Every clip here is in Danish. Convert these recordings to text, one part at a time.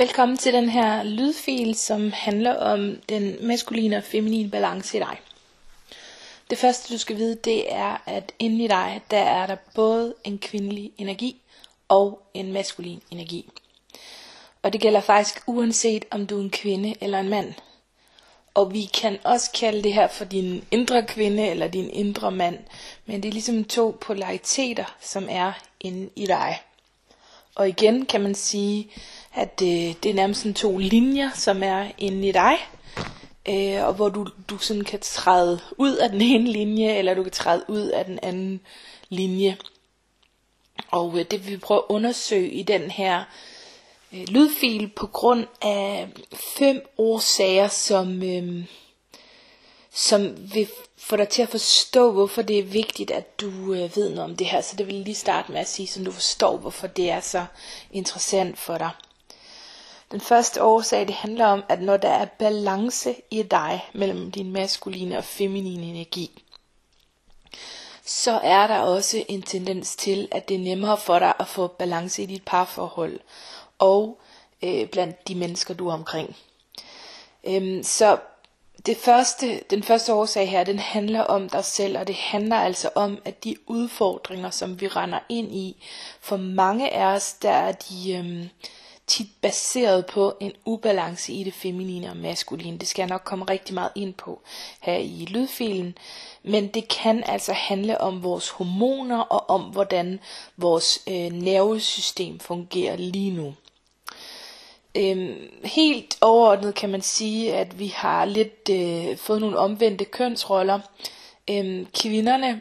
Velkommen til den her lydfil, som handler om den maskuline og feminine balance i dig. Det første du skal vide, det er, at inde i dig, der er der både en kvindelig energi og en maskulin energi. Og det gælder faktisk uanset om du er en kvinde eller en mand. Og vi kan også kalde det her for din indre kvinde eller din indre mand. Men det er ligesom to polariteter, som er inde i dig. Og igen kan man sige, at øh, det er nærmest sådan to linjer, som er inde i dig. Øh, og hvor du, du sådan kan træde ud af den ene linje, eller du kan træde ud af den anden linje. Og øh, det vil vi prøve at undersøge i den her øh, lydfil på grund af fem årsager, som, øh, som vil få dig til at forstå, hvorfor det er vigtigt, at du øh, ved noget om det her. Så det vil jeg lige starte med at sige, så du forstår, hvorfor det er så interessant for dig. Den første årsag, det handler om, at når der er balance i dig mellem din maskuline og feminine energi, så er der også en tendens til, at det er nemmere for dig at få balance i dit parforhold og øh, blandt de mennesker, du er omkring. Øhm, så det første, den første årsag her, den handler om dig selv, og det handler altså om, at de udfordringer, som vi render ind i, for mange af os, der er de øhm, tit baseret på en ubalance i det feminine og maskuline. Det skal jeg nok komme rigtig meget ind på her i lydfilen. Men det kan altså handle om vores hormoner og om, hvordan vores øh, nervesystem fungerer lige nu. Øhm, helt overordnet kan man sige, at vi har lidt øh, fået nogle omvendte kønsroller. Øhm, kvinderne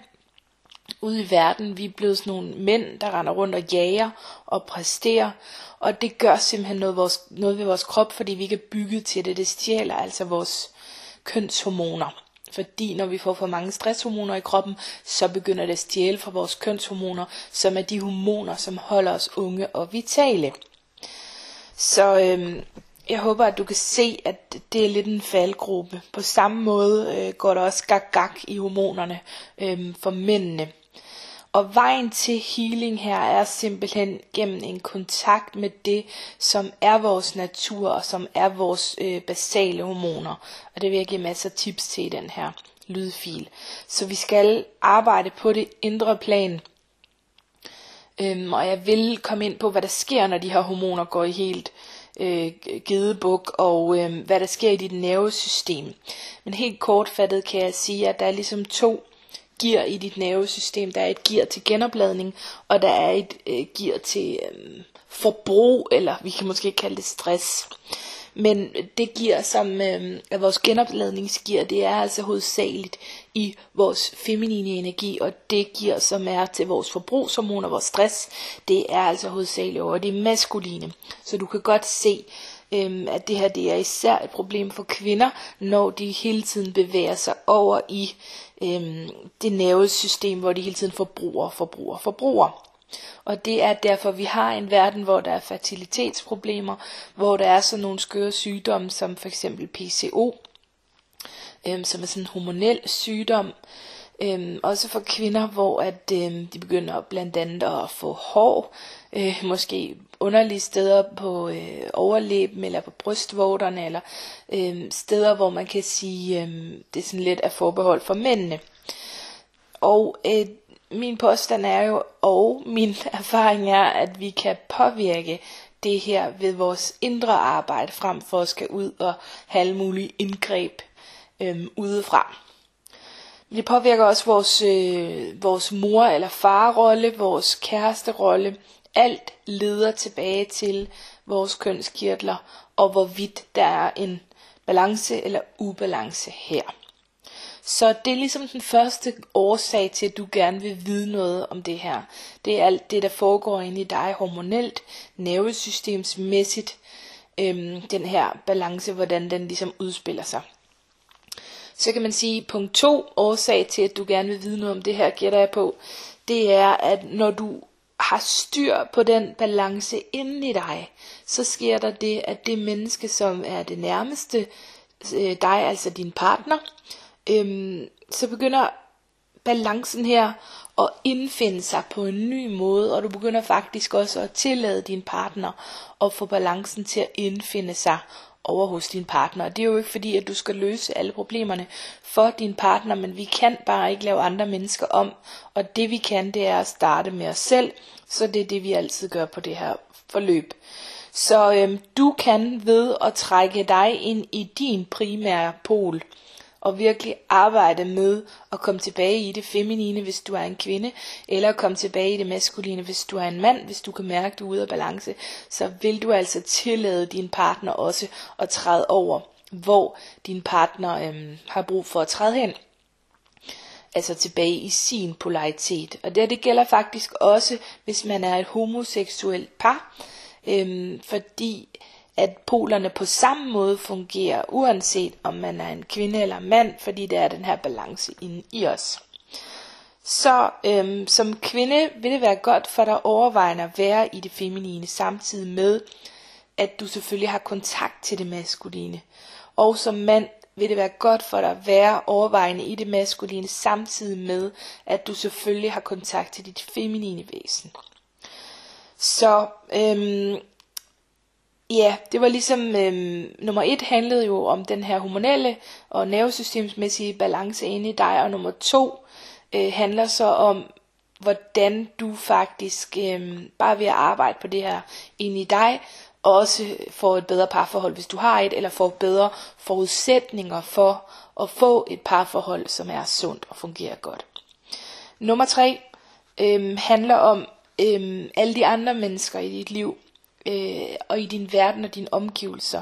ude i verden, vi er blevet sådan nogle mænd, der render rundt og jager og præsterer, og det gør simpelthen noget, vores, noget ved vores krop, fordi vi ikke er bygget til det. Det stjæler altså vores kønshormoner. Fordi når vi får for mange stresshormoner i kroppen, så begynder det at stjæle fra vores kønshormoner, som er de hormoner, som holder os unge og vitale. Så øhm, jeg håber, at du kan se, at det er lidt en faldgruppe. På samme måde øh, går der også gag-gag i hormonerne øh, for mændene. Og vejen til healing her er simpelthen gennem en kontakt med det, som er vores natur og som er vores øh, basale hormoner. Og det vil jeg give masser af tips til i den her lydfil. Så vi skal arbejde på det indre plan. Øhm, og jeg vil komme ind på, hvad der sker, når de her hormoner går i helt øh, gedebuk, og øh, hvad der sker i dit nervesystem. Men helt kortfattet kan jeg sige, at der er ligesom to gear i dit nervesystem. Der er et gear til genopladning, og der er et øh, gear til øh, forbrug, eller vi kan måske kalde det stress. Men det gear, som øh, er vores genopladningsgear, det er altså hovedsageligt i vores feminine energi, og det gear, som er til vores forbrugshormoner, vores stress, det er altså hovedsageligt over det maskuline. Så du kan godt se, øhm, at det her det er især et problem for kvinder, når de hele tiden bevæger sig over i øhm, det nervesystem, hvor de hele tiden forbruger, forbruger, forbruger. Og det er derfor, vi har en verden, hvor der er fertilitetsproblemer, hvor der er sådan nogle skøre sygdomme, som for eksempel PCO, øhm, som er sådan en hormonel sygdom, Øhm, også for kvinder, hvor at øhm, de begynder blandt andet at få hår, øh, måske underlige steder på øh, overlæben eller på brystvorterne, eller øh, steder, hvor man kan sige, øh, det er sådan lidt af forbehold for mændene. Og øh, min påstand er jo, og min erfaring er, at vi kan påvirke det her ved vores indre arbejde, frem for at skal ud og have alle mulige indgreb øh, udefra. Det påvirker også vores, øh, vores mor- eller farrolle, vores kæresterolle. Alt leder tilbage til vores kønskirtler, og hvorvidt der er en balance eller ubalance her. Så det er ligesom den første årsag til, at du gerne vil vide noget om det her. Det er alt det, der foregår inde i dig hormonelt, nervesystemsmæssigt, øhm, den her balance, hvordan den ligesom udspiller sig. Så kan man sige, punkt to årsag til, at du gerne vil vide noget om det her, gætter jeg på, det er, at når du har styr på den balance inden i dig, så sker der det, at det menneske, som er det nærmeste øh, dig, altså din partner, øhm, så begynder balancen her at indfinde sig på en ny måde, og du begynder faktisk også at tillade din partner at få balancen til at indfinde sig over hos din partner. Og det er jo ikke fordi, at du skal løse alle problemerne for din partner, men vi kan bare ikke lave andre mennesker om. Og det vi kan, det er at starte med os selv. Så det er det, vi altid gør på det her forløb. Så øhm, du kan ved at trække dig ind i din primære pol, og virkelig arbejde med at komme tilbage i det feminine, hvis du er en kvinde, eller komme tilbage i det maskuline, hvis du er en mand, hvis du kan mærke, at du er ude af balance, så vil du altså tillade din partner også at træde over, hvor din partner øhm, har brug for at træde hen. Altså tilbage i sin polaritet. Og det, det gælder faktisk også, hvis man er et homoseksuelt par, øhm, fordi at polerne på samme måde fungerer, uanset om man er en kvinde eller mand, fordi det er den her balance inde i os. Så øhm, som kvinde vil det være godt for dig overvejende at være i det feminine, samtidig med, at du selvfølgelig har kontakt til det maskuline. Og som mand vil det være godt for dig at være overvejende i det maskuline, samtidig med, at du selvfølgelig har kontakt til dit feminine væsen. Så øhm, Ja, det var ligesom øhm, nummer et handlede jo om den her hormonelle og nervesystemsmæssige balance inde i dig, og nummer to øh, handler så om, hvordan du faktisk øhm, bare ved at arbejde på det her inde i dig, også får et bedre parforhold, hvis du har et, eller får bedre forudsætninger for at få et parforhold, som er sundt og fungerer godt. Nummer tre øhm, handler om øhm, alle de andre mennesker i dit liv, øh, og i din verden og dine omgivelser.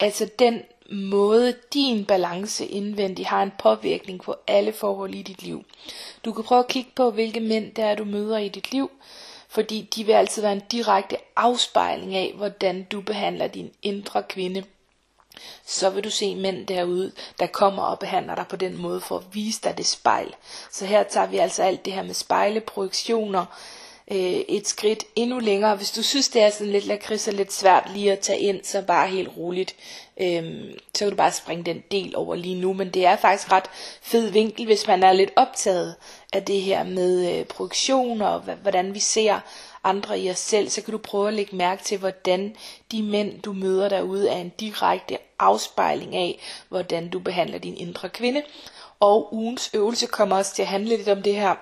Altså den måde, din balance indvendig har en påvirkning på alle forhold i dit liv. Du kan prøve at kigge på, hvilke mænd der er, du møder i dit liv, fordi de vil altid være en direkte afspejling af, hvordan du behandler din indre kvinde. Så vil du se mænd derude, der kommer og behandler dig på den måde for at vise dig det spejl. Så her tager vi altså alt det her med spejleprojektioner, øh, et skridt endnu længere. Hvis du synes, det er sådan lidt lakrids og lidt svært lige at tage ind, så bare helt roligt. Øhm, så kan du bare springe den del over lige nu. Men det er faktisk ret fed vinkel, hvis man er lidt optaget af det her med øh, produktion og hvordan vi ser andre i os selv, så kan du prøve at lægge mærke til, hvordan de mænd, du møder derude, er en direkte afspejling af, hvordan du behandler din indre kvinde. Og ugens øvelse kommer også til at handle lidt om det her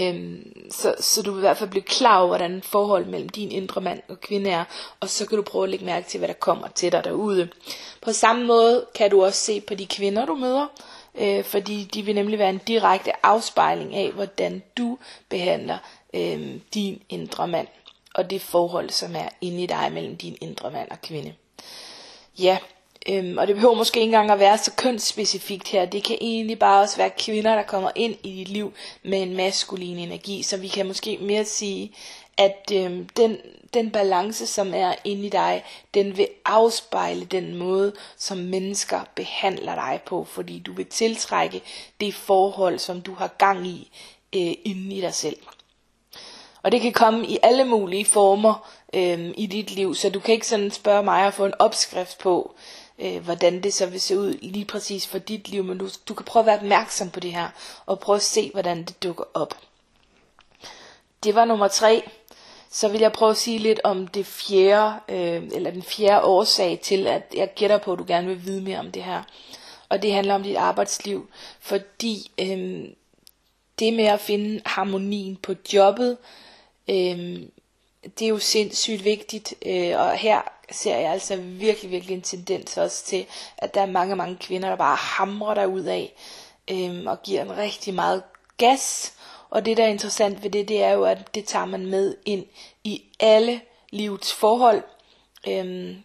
Øhm, så, så du vil i hvert fald blive klar over, hvordan forholdet mellem din indre mand og kvinde er, og så kan du prøve at lægge mærke til, hvad der kommer til dig derude. På samme måde kan du også se på de kvinder, du møder, øh, fordi de vil nemlig være en direkte afspejling af, hvordan du behandler øh, din indre mand, og det forhold, som er inde i dig mellem din indre mand og kvinde. Ja, Øhm, og det behøver måske ikke engang at være så kønsspecifikt her. Det kan egentlig bare også være kvinder, der kommer ind i dit liv med en maskulin energi. Så vi kan måske mere sige, at øhm, den, den balance, som er inde i dig, den vil afspejle den måde, som mennesker behandler dig på. Fordi du vil tiltrække det forhold, som du har gang i øh, inde i dig selv. Og det kan komme i alle mulige former øh, i dit liv, så du kan ikke sådan spørge mig og få en opskrift på, øh, hvordan det så vil se ud lige præcis for dit liv, men du, du kan prøve at være opmærksom på det her, og prøve at se, hvordan det dukker op. Det var nummer tre. Så vil jeg prøve at sige lidt om det fjerde, øh, eller den fjerde årsag til, at jeg gætter på, at du gerne vil vide mere om det her. Og det handler om dit arbejdsliv, fordi øh, det med at finde harmonien på jobbet, øh, det er jo sindssygt vigtigt, øh, og her ser jeg altså virkelig, virkelig en tendens også til, at der er mange, mange kvinder, der bare hamrer der ud af, øh, og giver en rigtig meget gas, og det der er interessant ved det, det er jo, at det tager man med ind i alle livets forhold, øh,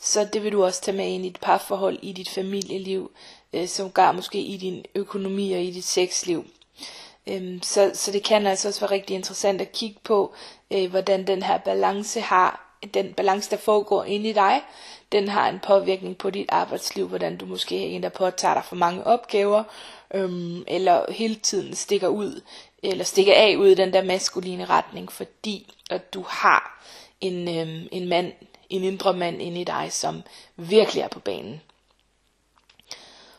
så det vil du også tage med ind i dit parforhold, i dit familieliv, øh, som gør måske i din økonomi og i dit sexliv. Øhm, så, så det kan altså også være rigtig interessant at kigge på, øh, hvordan den her balance har, den balance der foregår inde i dig, den har en påvirkning på dit arbejdsliv, hvordan du måske er en, der påtager dig for mange opgaver, øhm, eller hele tiden stikker ud, eller stikker af ud i den der maskuline retning, fordi at du har en, øhm, en mand, en indre mand inde i dig, som virkelig er på banen.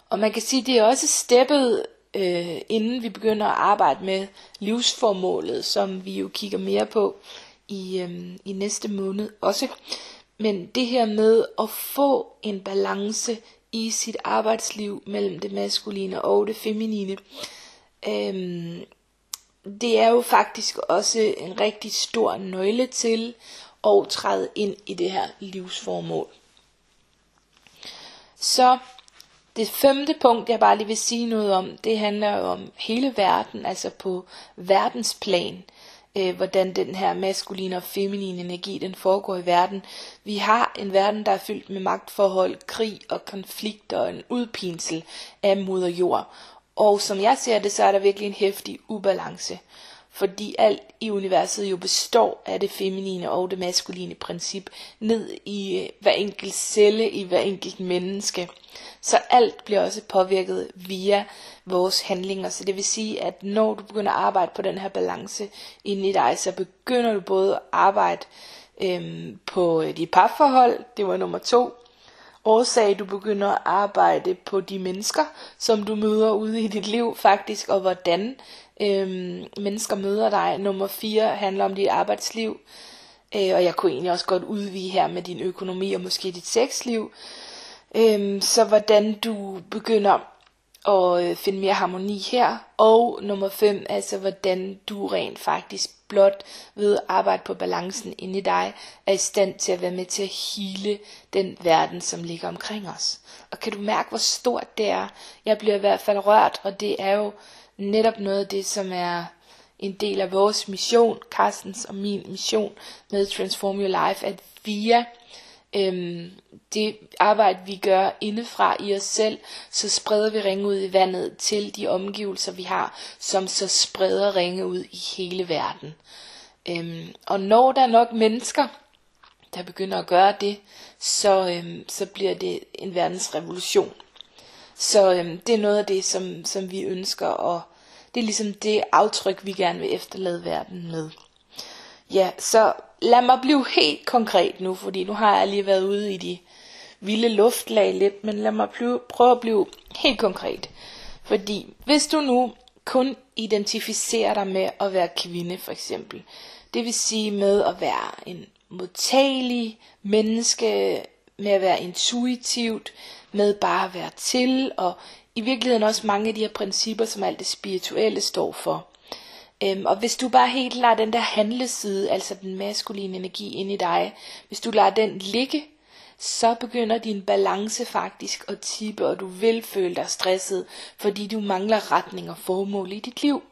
Og man kan sige, det er også steppet øh, inden vi begynder at arbejde med livsformålet, som vi jo kigger mere på i, øh, i næste måned også. Men det her med at få en balance i sit arbejdsliv mellem det maskuline og det feminine, øh, det er jo faktisk også en rigtig stor nøgle til at træde ind i det her livsformål. Så det femte punkt, jeg bare lige vil sige noget om, det handler om hele verden, altså på verdensplan, øh, hvordan den her maskuline og feminine energi, den foregår i verden. Vi har en verden, der er fyldt med magtforhold, krig og konflikter og en udpinsel af moder jord. Og som jeg ser det, så er der virkelig en hæftig ubalance fordi alt i universet jo består af det feminine og det maskuline princip ned i øh, hver enkelt celle, i hver enkelt menneske. Så alt bliver også påvirket via vores handlinger. Så det vil sige, at når du begynder at arbejde på den her balance inde i dig, så begynder du både at arbejde øhm, på dit parforhold, det var nummer to, årsag, du begynder at arbejde på de mennesker, som du møder ude i dit liv faktisk, og hvordan øhm, mennesker møder dig. Nummer 4 handler om dit arbejdsliv, øh, og jeg kunne egentlig også godt udvide her med din økonomi og måske dit sexliv. Øhm, så hvordan du begynder at øh, finde mere harmoni her. Og nummer 5, altså hvordan du rent faktisk blot ved at arbejde på balancen inde i dig, er i stand til at være med til at hele den verden, som ligger omkring os. Og kan du mærke, hvor stort det er? Jeg bliver i hvert fald rørt, og det er jo netop noget af det, som er en del af vores mission, Carstens og min mission med Transform Your Life, at via øhm, det arbejde, vi gør indefra i os selv, så spreder vi ringe ud i vandet til de omgivelser, vi har, som så spreder ringe ud i hele verden. Øhm, og når der er nok mennesker, der begynder at gøre det, så, øhm, så bliver det en verdensrevolution. Så øhm, det er noget af det, som, som vi ønsker, og det er ligesom det aftryk, vi gerne vil efterlade verden med. Ja, så lad mig blive helt konkret nu, fordi nu har jeg lige været ude i de vilde luftlag lidt, men lad mig blive, prøve at blive helt konkret. Fordi hvis du nu kun identificerer dig med at være kvinde for eksempel, det vil sige med at være en modtagelig menneske, med at være intuitivt, med bare at være til, og i virkeligheden også mange af de her principper, som alt det spirituelle står for. Øhm, og hvis du bare helt lader den der handleside, altså den maskuline energi ind i dig, hvis du lader den ligge, så begynder din balance faktisk at tippe, og du vil føle dig stresset, fordi du mangler retning og formål i dit liv.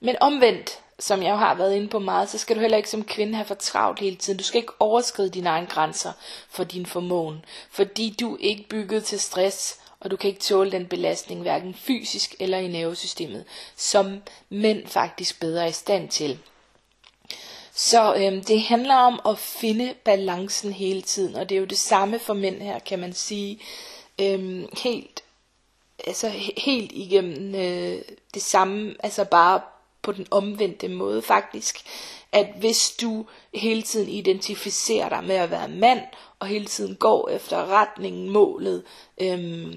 Men omvendt, som jeg jo har været inde på meget, så skal du heller ikke som kvinde have for travlt hele tiden. Du skal ikke overskride dine egne grænser for din formåen, fordi du er ikke bygget til stress, og du kan ikke tåle den belastning, hverken fysisk eller i nervesystemet, som mænd faktisk bedre er i stand til. Så øhm, det handler om at finde balancen hele tiden, og det er jo det samme for mænd her, kan man sige. Øhm, helt, altså helt igennem øh, det samme, altså bare på den omvendte måde faktisk, at hvis du hele tiden identificerer dig med at være mand, og hele tiden går efter retningen, målet, øhm,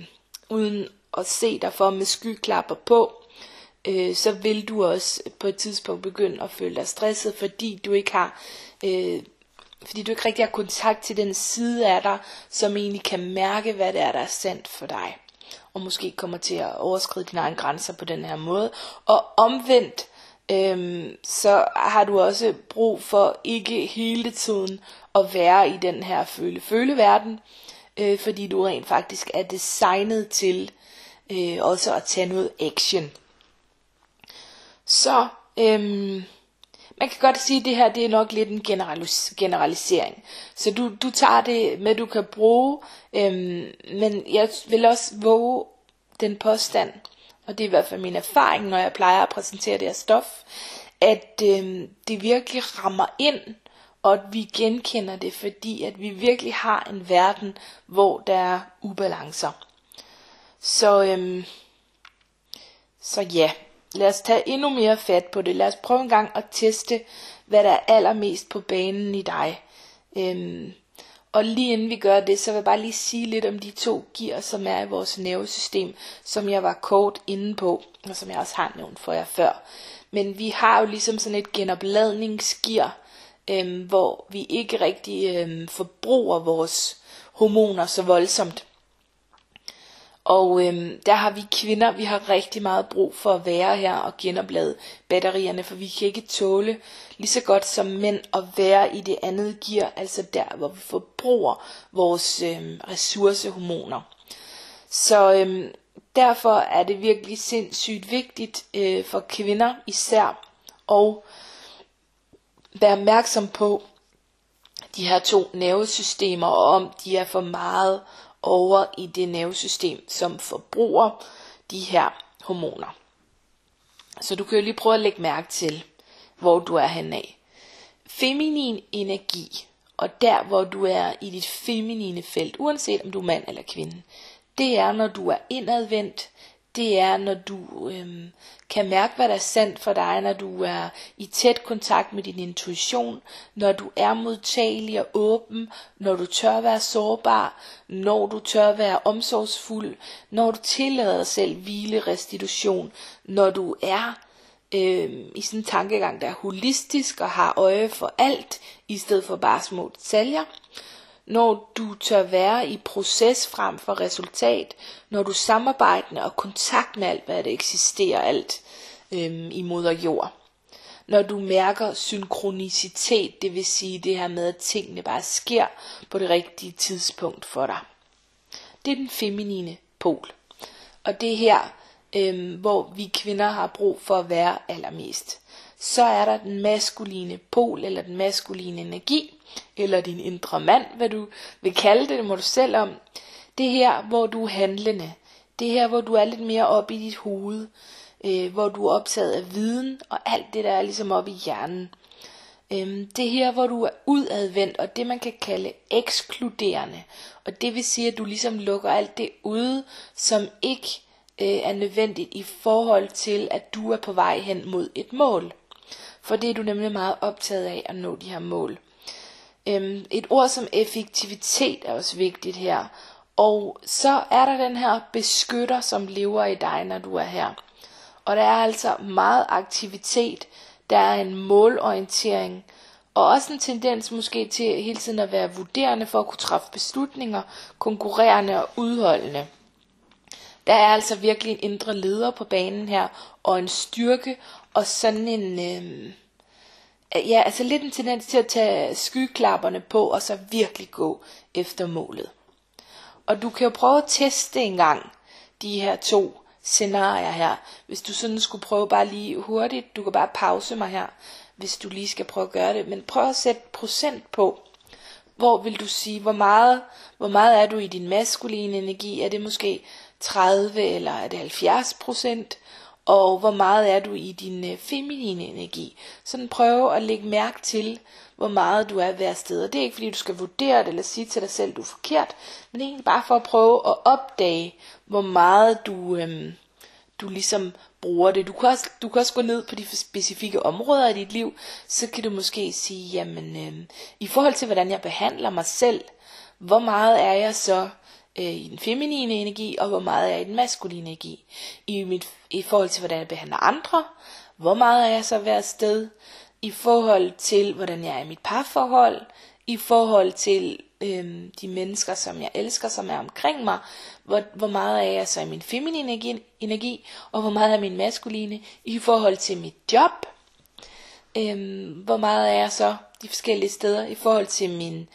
uden at se dig for med skyklapper på, øh, så vil du også på et tidspunkt begynde at føle dig stresset, fordi du ikke har øh, fordi du ikke rigtig har kontakt til den side af dig, som egentlig kan mærke, hvad det er, der er sandt for dig. Og måske kommer til at overskride dine egne grænser på den her måde. Og omvendt, øhm, så har du også brug for ikke hele tiden at være i den her føle-føle-verden, øh, fordi du rent faktisk er designet til øh, også at tage noget action. Så øhm, man kan godt sige, at det her det er nok lidt en generalis- generalisering. Så du, du tager det med, du kan bruge, øhm, men jeg vil også våge den påstand, og det er i hvert fald min erfaring, når jeg plejer at præsentere det her stof, at øhm, det virkelig rammer ind, og at vi genkender det, fordi at vi virkelig har en verden, hvor der er ubalancer. Så, øhm, så ja, lad os tage endnu mere fat på det. Lad os prøve en gang at teste, hvad der er allermest på banen i dig. Øhm, Og lige inden vi gør det, så vil jeg bare lige sige lidt om de to gear, som er i vores nervesystem, som jeg var kort inde på, og som jeg også har nævnt for jer før. Men vi har jo ligesom sådan et genopladningsgear, øhm, hvor vi ikke rigtig øhm, forbruger vores hormoner så voldsomt. Og øhm, der har vi kvinder, vi har rigtig meget brug for at være her og genoplade batterierne, for vi kan ikke tåle lige så godt som mænd at være i det andet gear, altså der, hvor vi forbruger vores øhm, ressourcehormoner. Så øhm, derfor er det virkelig sindssygt vigtigt øh, for kvinder især og være opmærksom på de her to nervesystemer, og om de er for meget over i det nervesystem, som forbruger de her hormoner. Så du kan jo lige prøve at lægge mærke til, hvor du er henne af. Feminin energi, og der hvor du er i dit feminine felt, uanset om du er mand eller kvinde, det er når du er indadvendt, det er, når du øhm, kan mærke, hvad der er sandt for dig, når du er i tæt kontakt med din intuition, når du er modtagelig og åben, når du tør være sårbar, når du tør være omsorgsfuld, når du tillader dig selv hvile, restitution, når du er øhm, i sådan en tankegang, der er holistisk og har øje for alt, i stedet for bare små detaljer når du tør være i proces frem for resultat, når du samarbejder og kontakt med alt, hvad der eksisterer, alt øhm, i moder jord. Når du mærker synkronicitet, det vil sige det her med, at tingene bare sker på det rigtige tidspunkt for dig. Det er den feminine pol. Og det er her, øhm, hvor vi kvinder har brug for at være allermest. Så er der den maskuline pol, eller den maskuline energi, eller din indre mand, hvad du vil kalde det, det må du selv om. Det her, hvor du er handlende. Det her, hvor du er lidt mere oppe i dit hoved. Øh, hvor du er optaget af viden, og alt det, der er ligesom oppe i hjernen. Øh, det her, hvor du er udadvendt, og det man kan kalde ekskluderende. Og det vil sige, at du ligesom lukker alt det ude, som ikke øh, er nødvendigt i forhold til, at du er på vej hen mod et mål. For det er du nemlig meget optaget af at nå de her mål. Øhm, et ord som effektivitet er også vigtigt her. Og så er der den her beskytter, som lever i dig, når du er her. Og der er altså meget aktivitet, der er en målorientering, og også en tendens måske til hele tiden at være vurderende for at kunne træffe beslutninger, konkurrerende og udholdende. Der er altså virkelig en indre leder på banen her, og en styrke, og sådan en, øh, Øh, ja, altså lidt en tendens til at tage skyklapperne på, og så virkelig gå efter målet. Og du kan jo prøve at teste en gang de her to scenarier her. Hvis du sådan skulle prøve bare lige hurtigt, du kan bare pause mig her, hvis du lige skal prøve at gøre det. Men prøv at sætte procent på. Hvor vil du sige, hvor meget, hvor meget er du i din maskuline energi? Er det måske 30 eller er det 70 procent? Og hvor meget er du i din øh, feminine energi. Sådan prøve at lægge mærke til, hvor meget du er hver sted. Og det er ikke fordi, du skal vurdere det eller sige til dig selv, du er forkert, men egentlig bare for at prøve at opdage, hvor meget du, øhm, du ligesom bruger det. Du kan, også, du kan også gå ned på de specifikke områder i dit liv, så kan du måske sige, jamen øhm, i forhold til hvordan jeg behandler mig selv, hvor meget er jeg så øh, i den feminine energi, og hvor meget er jeg i den maskuline energi. I, mit, I forhold til, hvordan jeg behandler andre, hvor meget er jeg så hver sted, i forhold til, hvordan jeg er i mit parforhold, i forhold til øh, de mennesker, som jeg elsker, som er omkring mig, hvor, hvor meget er jeg så i min feminine energi, energi, og hvor meget er min maskuline, i forhold til mit job, øh, hvor meget er jeg så de forskellige steder, i forhold til min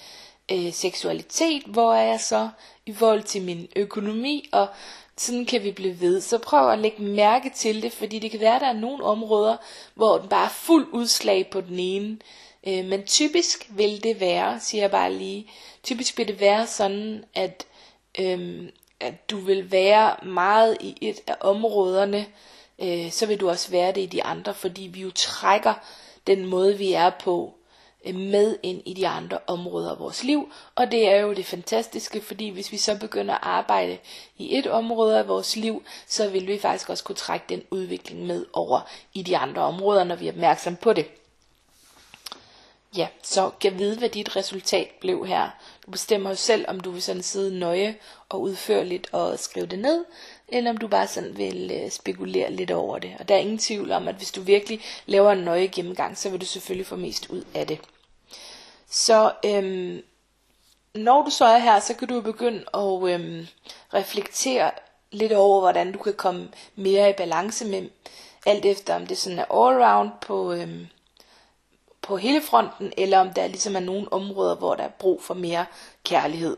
øh, seksualitet, hvor er jeg så i forhold til min økonomi, og sådan kan vi blive ved. Så prøv at lægge mærke til det, fordi det kan være, at der er nogle områder, hvor den bare er fuld udslag på den ene. Øh, men typisk vil det være, siger jeg bare lige, typisk vil det være sådan, at, øh, at du vil være meget i et af områderne, øh, så vil du også være det i de andre, fordi vi jo trækker den måde, vi er på Øh, med ind i de andre områder af vores liv. Og det er jo det fantastiske, fordi hvis vi så begynder at arbejde i et område af vores liv, så vil vi faktisk også kunne trække den udvikling med over i de andre områder, når vi er opmærksom på det. Ja, så kan vide, hvad dit resultat blev her. Du bestemmer jo selv, om du vil sådan sidde nøje og udførligt og skrive det ned, eller om du bare sådan vil øh, spekulere lidt over det. Og der er ingen tvivl om, at hvis du virkelig laver en nøje gennemgang, så vil du selvfølgelig få mest ud af det. Så øhm, når du så er her, så kan du begynde at øhm, reflektere lidt over, hvordan du kan komme mere i balance med, alt efter om det sådan er all-round på, øhm, på hele fronten, eller om der ligesom er nogle områder, hvor der er brug for mere kærlighed.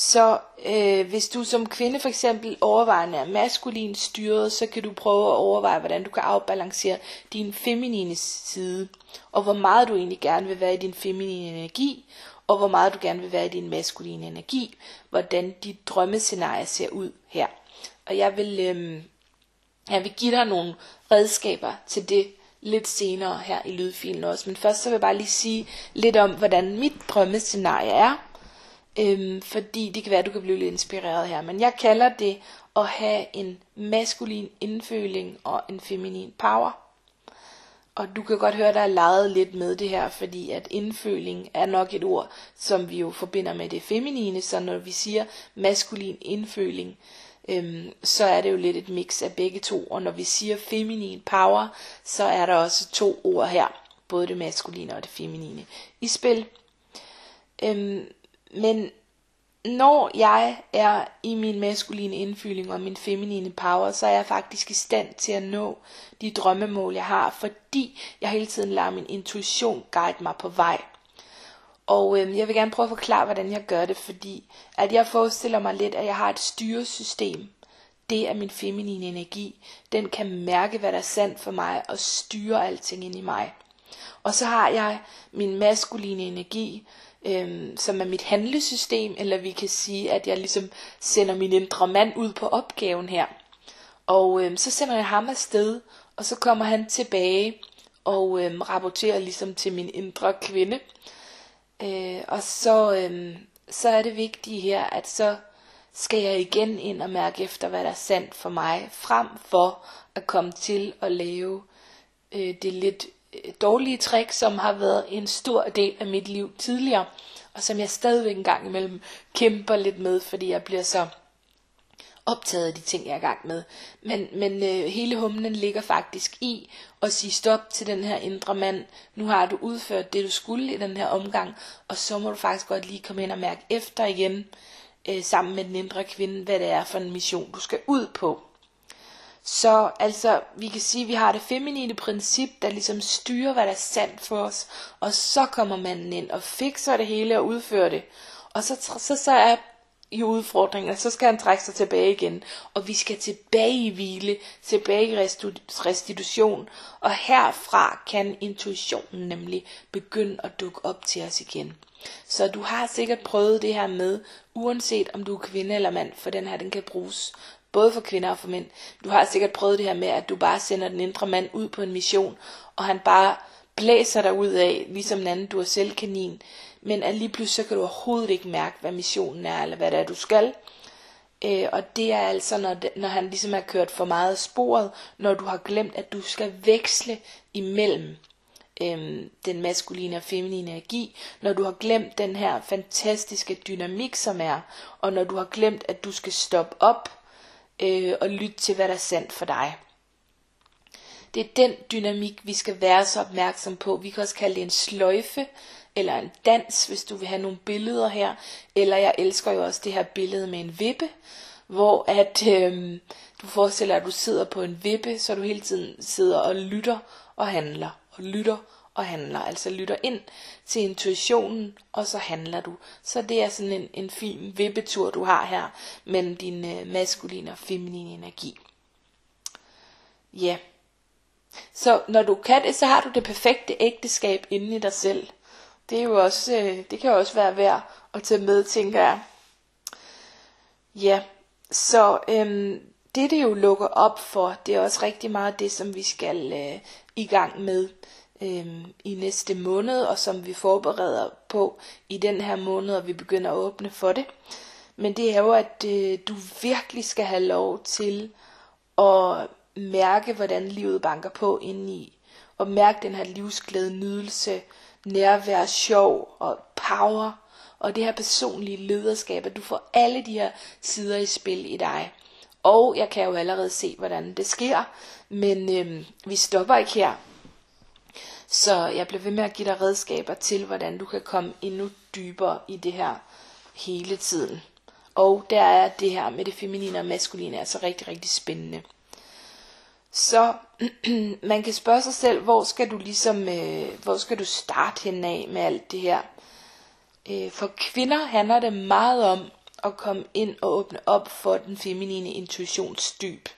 Så øh, hvis du som kvinde for eksempel overvejende er maskulin styret, så kan du prøve at overveje, hvordan du kan afbalancere din feminine side, og hvor meget du egentlig gerne vil være i din feminine energi, og hvor meget du gerne vil være i din maskuline energi, hvordan dit drømmescenarie ser ud her. Og jeg vil, øh, jeg vil give dig nogle redskaber til det lidt senere her i lydfilen også. Men først så vil jeg bare lige sige lidt om, hvordan mit drømmescenarie er. Øhm, fordi det kan være, at du kan blive lidt inspireret her. Men jeg kalder det at have en maskulin indføling og en feminin power. Og du kan godt høre, der er leget lidt med det her, fordi at indføling er nok et ord, som vi jo forbinder med det feminine. Så når vi siger maskulin indføling, øhm, så er det jo lidt et mix af begge to. Og når vi siger feminin power, så er der også to ord her, både det maskuline og det feminine i spil. Øhm, men når jeg er i min maskuline indfyldning og min feminine power, så er jeg faktisk i stand til at nå de drømmemål, jeg har, fordi jeg hele tiden lader min intuition guide mig på vej. Og øh, jeg vil gerne prøve at forklare, hvordan jeg gør det, fordi at jeg forestiller mig lidt, at jeg har et styresystem. Det er min feminine energi. Den kan mærke, hvad der er sandt for mig, og styre alting ind i mig. Og så har jeg min maskuline energi, øhm, som er mit handlesystem, eller vi kan sige, at jeg ligesom sender min indre mand ud på opgaven her. Og øhm, så sender jeg ham afsted, og så kommer han tilbage og øhm, rapporterer ligesom til min indre kvinde. Øh, og så, øhm, så er det vigtige her, at så skal jeg igen ind og mærke efter, hvad der er sandt for mig, frem for at komme til at lave øh, det lidt Øh, dårlige trick, som har været en stor del af mit liv tidligere, og som jeg stadigvæk en gang imellem kæmper lidt med, fordi jeg bliver så optaget af de ting, jeg er i gang med. Men, men øh, hele humlen ligger faktisk i at sige stop til den her indre mand. Nu har du udført det, du skulle i den her omgang, og så må du faktisk godt lige komme ind og mærke efter igen, øh, sammen med den indre kvinde, hvad det er for en mission, du skal ud på. Så altså, vi kan sige, at vi har det feminine princip, der ligesom styrer, hvad der er sandt for os. Og så kommer manden ind og fikser det hele og udfører det. Og så, så, så er i udfordringen, så skal han trække sig tilbage igen. Og vi skal tilbage i hvile, tilbage i restitution. Og herfra kan intuitionen nemlig begynde at dukke op til os igen. Så du har sikkert prøvet det her med, uanset om du er kvinde eller mand, for den her den kan bruges både for kvinder og for mænd. Du har sikkert prøvet det her med, at du bare sender den indre mand ud på en mission, og han bare blæser dig ud af, ligesom en anden du er selv kanin. Men at lige pludselig så kan du overhovedet ikke mærke, hvad missionen er, eller hvad det er, du skal. Øh, og det er altså, når, det, når han ligesom har kørt for meget af sporet, når du har glemt, at du skal veksle imellem øhm, den maskuline og feminine energi, når du har glemt den her fantastiske dynamik, som er, og når du har glemt, at du skal stoppe op øh, og lytte til, hvad der er sandt for dig. Det er den dynamik, vi skal være så opmærksom på. Vi kan også kalde det en sløjfe, eller en dans, hvis du vil have nogle billeder her. Eller jeg elsker jo også det her billede med en vippe, hvor at øh, du forestiller at du sidder på en vippe, så du hele tiden sidder og lytter og handler, og lytter og handler. Altså lytter ind til intuitionen, og så handler du. Så det er sådan en, en fin vippetur, du har her, mellem din øh, maskuline og feminine energi. Ja. Så når du kan det, så har du det perfekte ægteskab inde i dig selv. Det er jo også, øh, det kan jo også være værd at tage med, tænker jeg. Ja, så øhm, det det jo lukker op for, det er også rigtig meget det, som vi skal øh, i gang med øh, i næste måned, og som vi forbereder på i den her måned, og vi begynder at åbne for det. Men det er jo, at øh, du virkelig skal have lov til at mærke, hvordan livet banker på indeni. Og mærke den her livsglæde, nydelse, nærvær, sjov og power og det her personlige lederskab, at du får alle de her sider i spil i dig. Og jeg kan jo allerede se, hvordan det sker, men øh, vi stopper ikke her. Så jeg bliver ved med at give dig redskaber til, hvordan du kan komme endnu dybere i det her hele tiden. Og der er det her med det feminine og maskuline altså rigtig, rigtig spændende. Så man kan spørge sig selv, hvor skal du ligesom, øh, hvor skal du starte hen af med alt det her? Øh, for kvinder handler det meget om at komme ind og åbne op for den feminine intuitionsdyb.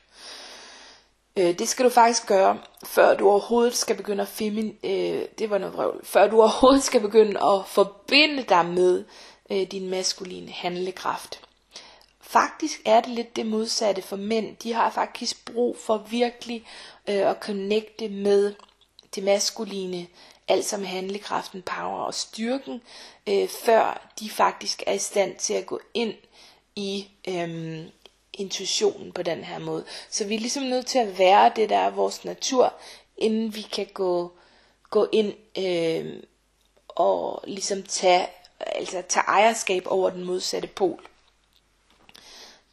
Øh, det skal du faktisk gøre, før du overhovedet skal begynde at femin, øh, det var noget vrøvl, før du overhovedet skal begynde at forbinde dig med øh, din maskuline handlekraft. Faktisk er det lidt det modsatte for mænd. De har faktisk brug for virkelig øh, at connecte med det maskuline, altså med handlekraften, power og styrken, øh, før de faktisk er i stand til at gå ind i øh, intuitionen på den her måde. Så vi er ligesom nødt til at være det, der er vores natur, inden vi kan gå, gå ind øh, og ligesom tage, altså tage ejerskab over den modsatte pol.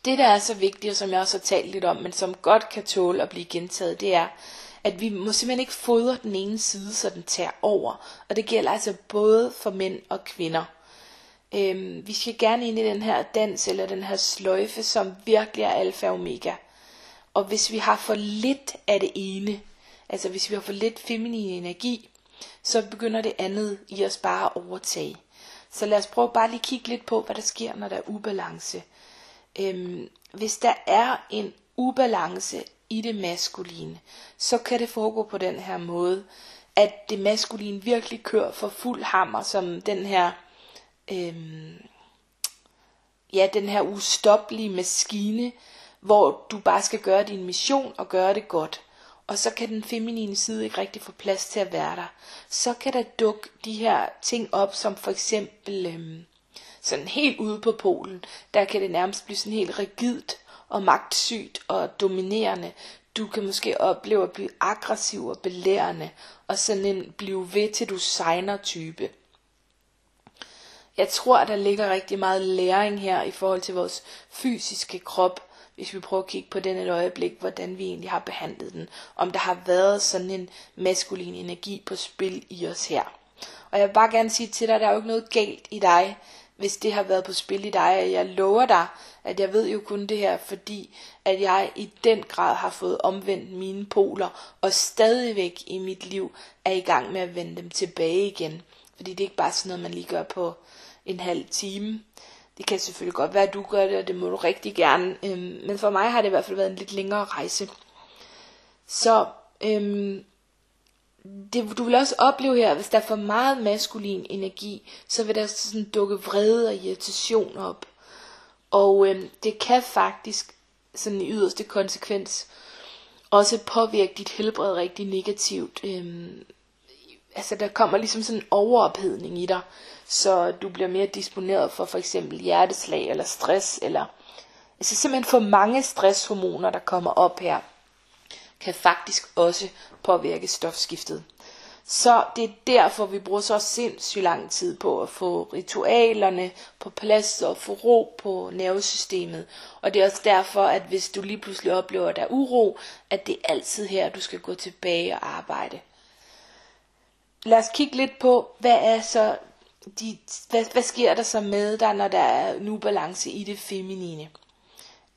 Det, der er så vigtigt, og som jeg også har talt lidt om, men som godt kan tåle at blive gentaget, det er, at vi må simpelthen ikke fodre den ene side, så den tager over. Og det gælder altså både for mænd og kvinder. Øhm, vi skal gerne ind i den her dans, eller den her sløjfe, som virkelig er alfa og omega. Og hvis vi har for lidt af det ene, altså hvis vi har for lidt feminin energi, så begynder det andet i os bare at overtage. Så lad os prøve bare lige kigge lidt på, hvad der sker, når der er ubalance øhm, hvis der er en ubalance i det maskuline, så kan det foregå på den her måde, at det maskuline virkelig kører for fuld hammer, som den her, øhm, ja, den her ustoppelige maskine, hvor du bare skal gøre din mission og gøre det godt. Og så kan den feminine side ikke rigtig få plads til at være der. Så kan der dukke de her ting op, som for eksempel øhm, sådan helt ude på polen, der kan det nærmest blive sådan helt rigidt og magtsygt og dominerende. Du kan måske opleve at blive aggressiv og belærende, og sådan en blive ved til du signer type. Jeg tror, at der ligger rigtig meget læring her i forhold til vores fysiske krop, hvis vi prøver at kigge på den et øjeblik, hvordan vi egentlig har behandlet den. Om der har været sådan en maskulin energi på spil i os her. Og jeg vil bare gerne sige til dig, at der er jo ikke noget galt i dig, hvis det har været på spil i dig, og jeg lover dig, at jeg ved jo kun det her, fordi at jeg i den grad har fået omvendt mine poler, og stadigvæk i mit liv er i gang med at vende dem tilbage igen. Fordi det er ikke bare sådan noget, man lige gør på en halv time. Det kan selvfølgelig godt være, at du gør det, og det må du rigtig gerne. Øhm, men for mig har det i hvert fald været en lidt længere rejse. Så øhm, det, du vil også opleve her, hvis der er for meget maskulin energi, så vil der sådan dukke vrede og irritation op. Og øhm, det kan faktisk, sådan i yderste konsekvens, også påvirke dit helbred rigtig negativt. Øhm, altså der kommer ligesom sådan en overophedning i dig, så du bliver mere disponeret for for eksempel hjerteslag eller stress, eller altså simpelthen for mange stresshormoner, der kommer op her kan faktisk også påvirke stofskiftet. Så det er derfor, vi bruger så sindssygt lang tid på at få ritualerne på plads og få ro på nervesystemet. Og det er også derfor, at hvis du lige pludselig oplever, at der er uro, at det er altid her, du skal gå tilbage og arbejde. Lad os kigge lidt på, hvad er så de, hvad, hvad sker der så med dig, når der er en ubalance i det feminine?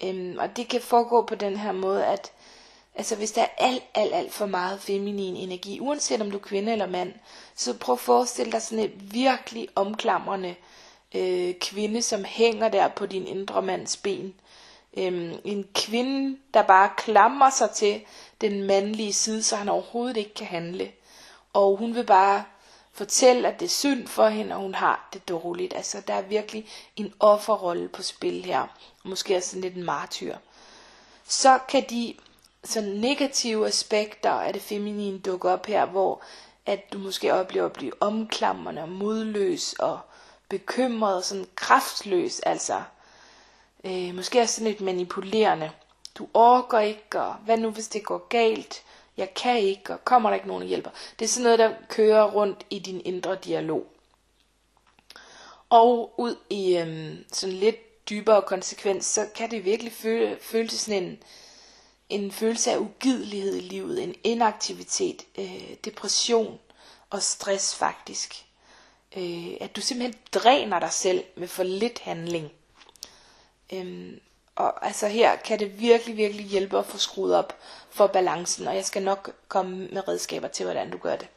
Øhm, og det kan foregå på den her måde, at Altså hvis der er alt, alt, alt for meget feminin energi, uanset om du er kvinde eller mand, så prøv at forestille dig sådan et virkelig omklamrende øh, kvinde, som hænger der på din indre mands ben. Øhm, en kvinde, der bare klamrer sig til den mandlige side, så han overhovedet ikke kan handle. Og hun vil bare fortælle, at det er synd for hende, og hun har det dårligt. Altså, der er virkelig en offerrolle på spil her. Måske også sådan lidt en martyr. Så kan de så negative aspekter af det feminine dukke op her, hvor at du måske oplever at blive omklamrende og modløs og bekymret og sådan kraftløs, altså øh, måske også sådan lidt manipulerende. Du orker ikke, og hvad nu hvis det går galt? Jeg kan ikke, og kommer der ikke nogen hjælper? Det er sådan noget, der kører rundt i din indre dialog. Og ud i øhm, sådan lidt dybere konsekvens, så kan det virkelig føle, føles sådan en, en følelse af ugidelighed i livet, en inaktivitet, øh, depression og stress faktisk. Øh, at du simpelthen dræner dig selv med for lidt handling. Øhm, og altså her kan det virkelig, virkelig hjælpe at få skruet op for balancen, og jeg skal nok komme med redskaber til, hvordan du gør det,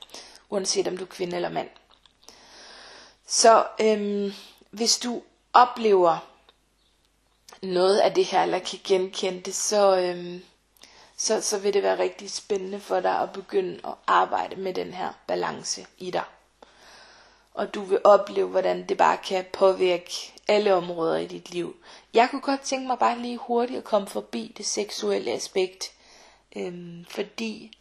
uanset om du er kvinde eller mand. Så øhm, hvis du oplever noget af det her, eller kan genkende det, så, øhm, så, så vil det være rigtig spændende for dig at begynde at arbejde med den her balance i dig. Og du vil opleve, hvordan det bare kan påvirke alle områder i dit liv. Jeg kunne godt tænke mig bare lige hurtigt at komme forbi det seksuelle aspekt, øhm, fordi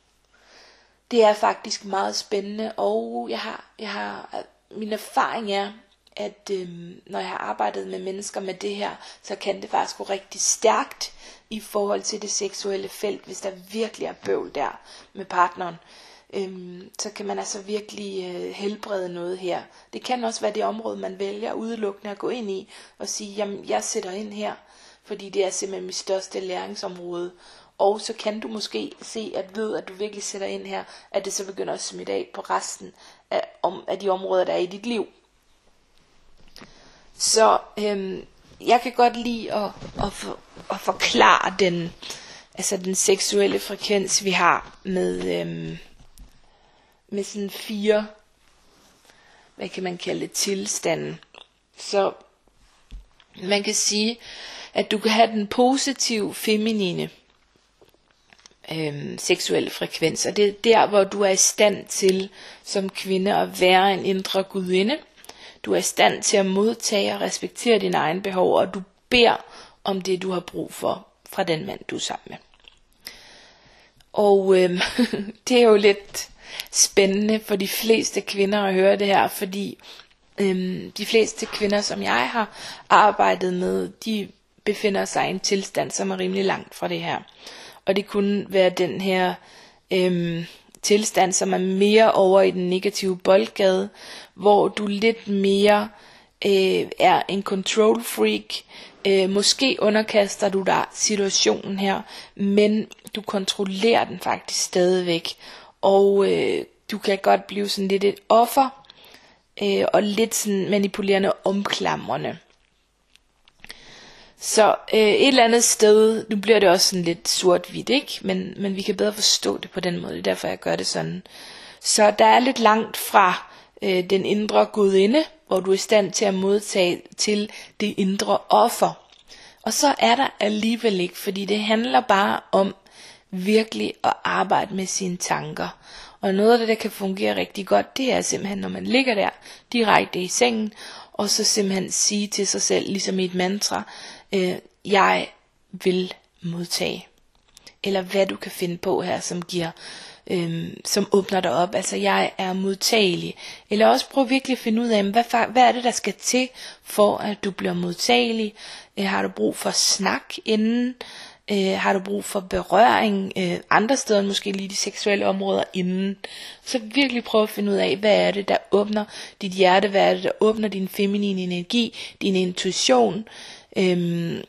det er faktisk meget spændende, og jeg har, jeg har, min erfaring er, at øhm, når jeg har arbejdet med mennesker med det her, så kan det faktisk gå rigtig stærkt i forhold til det seksuelle felt, hvis der virkelig er bøvl der med partneren. Øhm, så kan man altså virkelig øh, helbrede noget her. Det kan også være det område, man vælger udelukkende at gå ind i og sige, jamen jeg sætter ind her, fordi det er simpelthen mit største læringsområde. Og så kan du måske se, at ved at du virkelig sætter ind her, at det så begynder at smitte af på resten af, om, af de områder, der er i dit liv. Så øhm, jeg kan godt lide at, at, for, at forklare den, altså den seksuelle frekvens, vi har med, øhm, med sådan fire, hvad kan man kalde det, tilstanden. Så man kan sige, at du kan have den positive feminine øhm, seksuelle frekvens, og det er der, hvor du er i stand til som kvinde at være en indre gudinde. Du er i stand til at modtage og respektere dine egne behov, og du beder om det, du har brug for fra den mand, du er sammen med. Og øhm, det er jo lidt spændende for de fleste kvinder at høre det her, fordi øhm, de fleste kvinder, som jeg har arbejdet med, de befinder sig i en tilstand, som er rimelig langt fra det her. Og det kunne være den her øhm, tilstand, som er mere over i den negative boldgade, hvor du lidt mere øh, er en control freak. Øh, måske underkaster du dig situationen her, men du kontrollerer den faktisk stadigvæk. Og øh, du kan godt blive sådan lidt et offer, øh, og lidt sådan manipulerende omklamrende. Så øh, et eller andet sted, nu bliver det også sådan lidt sort-hvidt, ikke? Men, men vi kan bedre forstå det på den måde, det er derfor jeg gør det sådan. Så der er lidt langt fra øh, den indre gudinde, hvor du er i stand til at modtage til det indre offer. Og så er der alligevel ikke, fordi det handler bare om virkelig at arbejde med sine tanker. Og noget af det, der kan fungere rigtig godt, det er simpelthen, når man ligger der direkte i sengen, og så simpelthen sige til sig selv, ligesom i et mantra, øh, jeg vil modtage. Eller hvad du kan finde på her, som giver øh, som åbner dig op. Altså jeg er modtagelig. Eller også prøv virkelig at finde ud af, hvad, hvad er det, der skal til, for at du bliver modtagelig. Øh, har du brug for snak inden? Øh, har du brug for berøring øh, andre steder end måske lige de seksuelle områder inden? Så virkelig prøv at finde ud af, hvad er det, der åbner dit hjerte? Hvad er det, der åbner din feminine energi, din intuition? Øhm,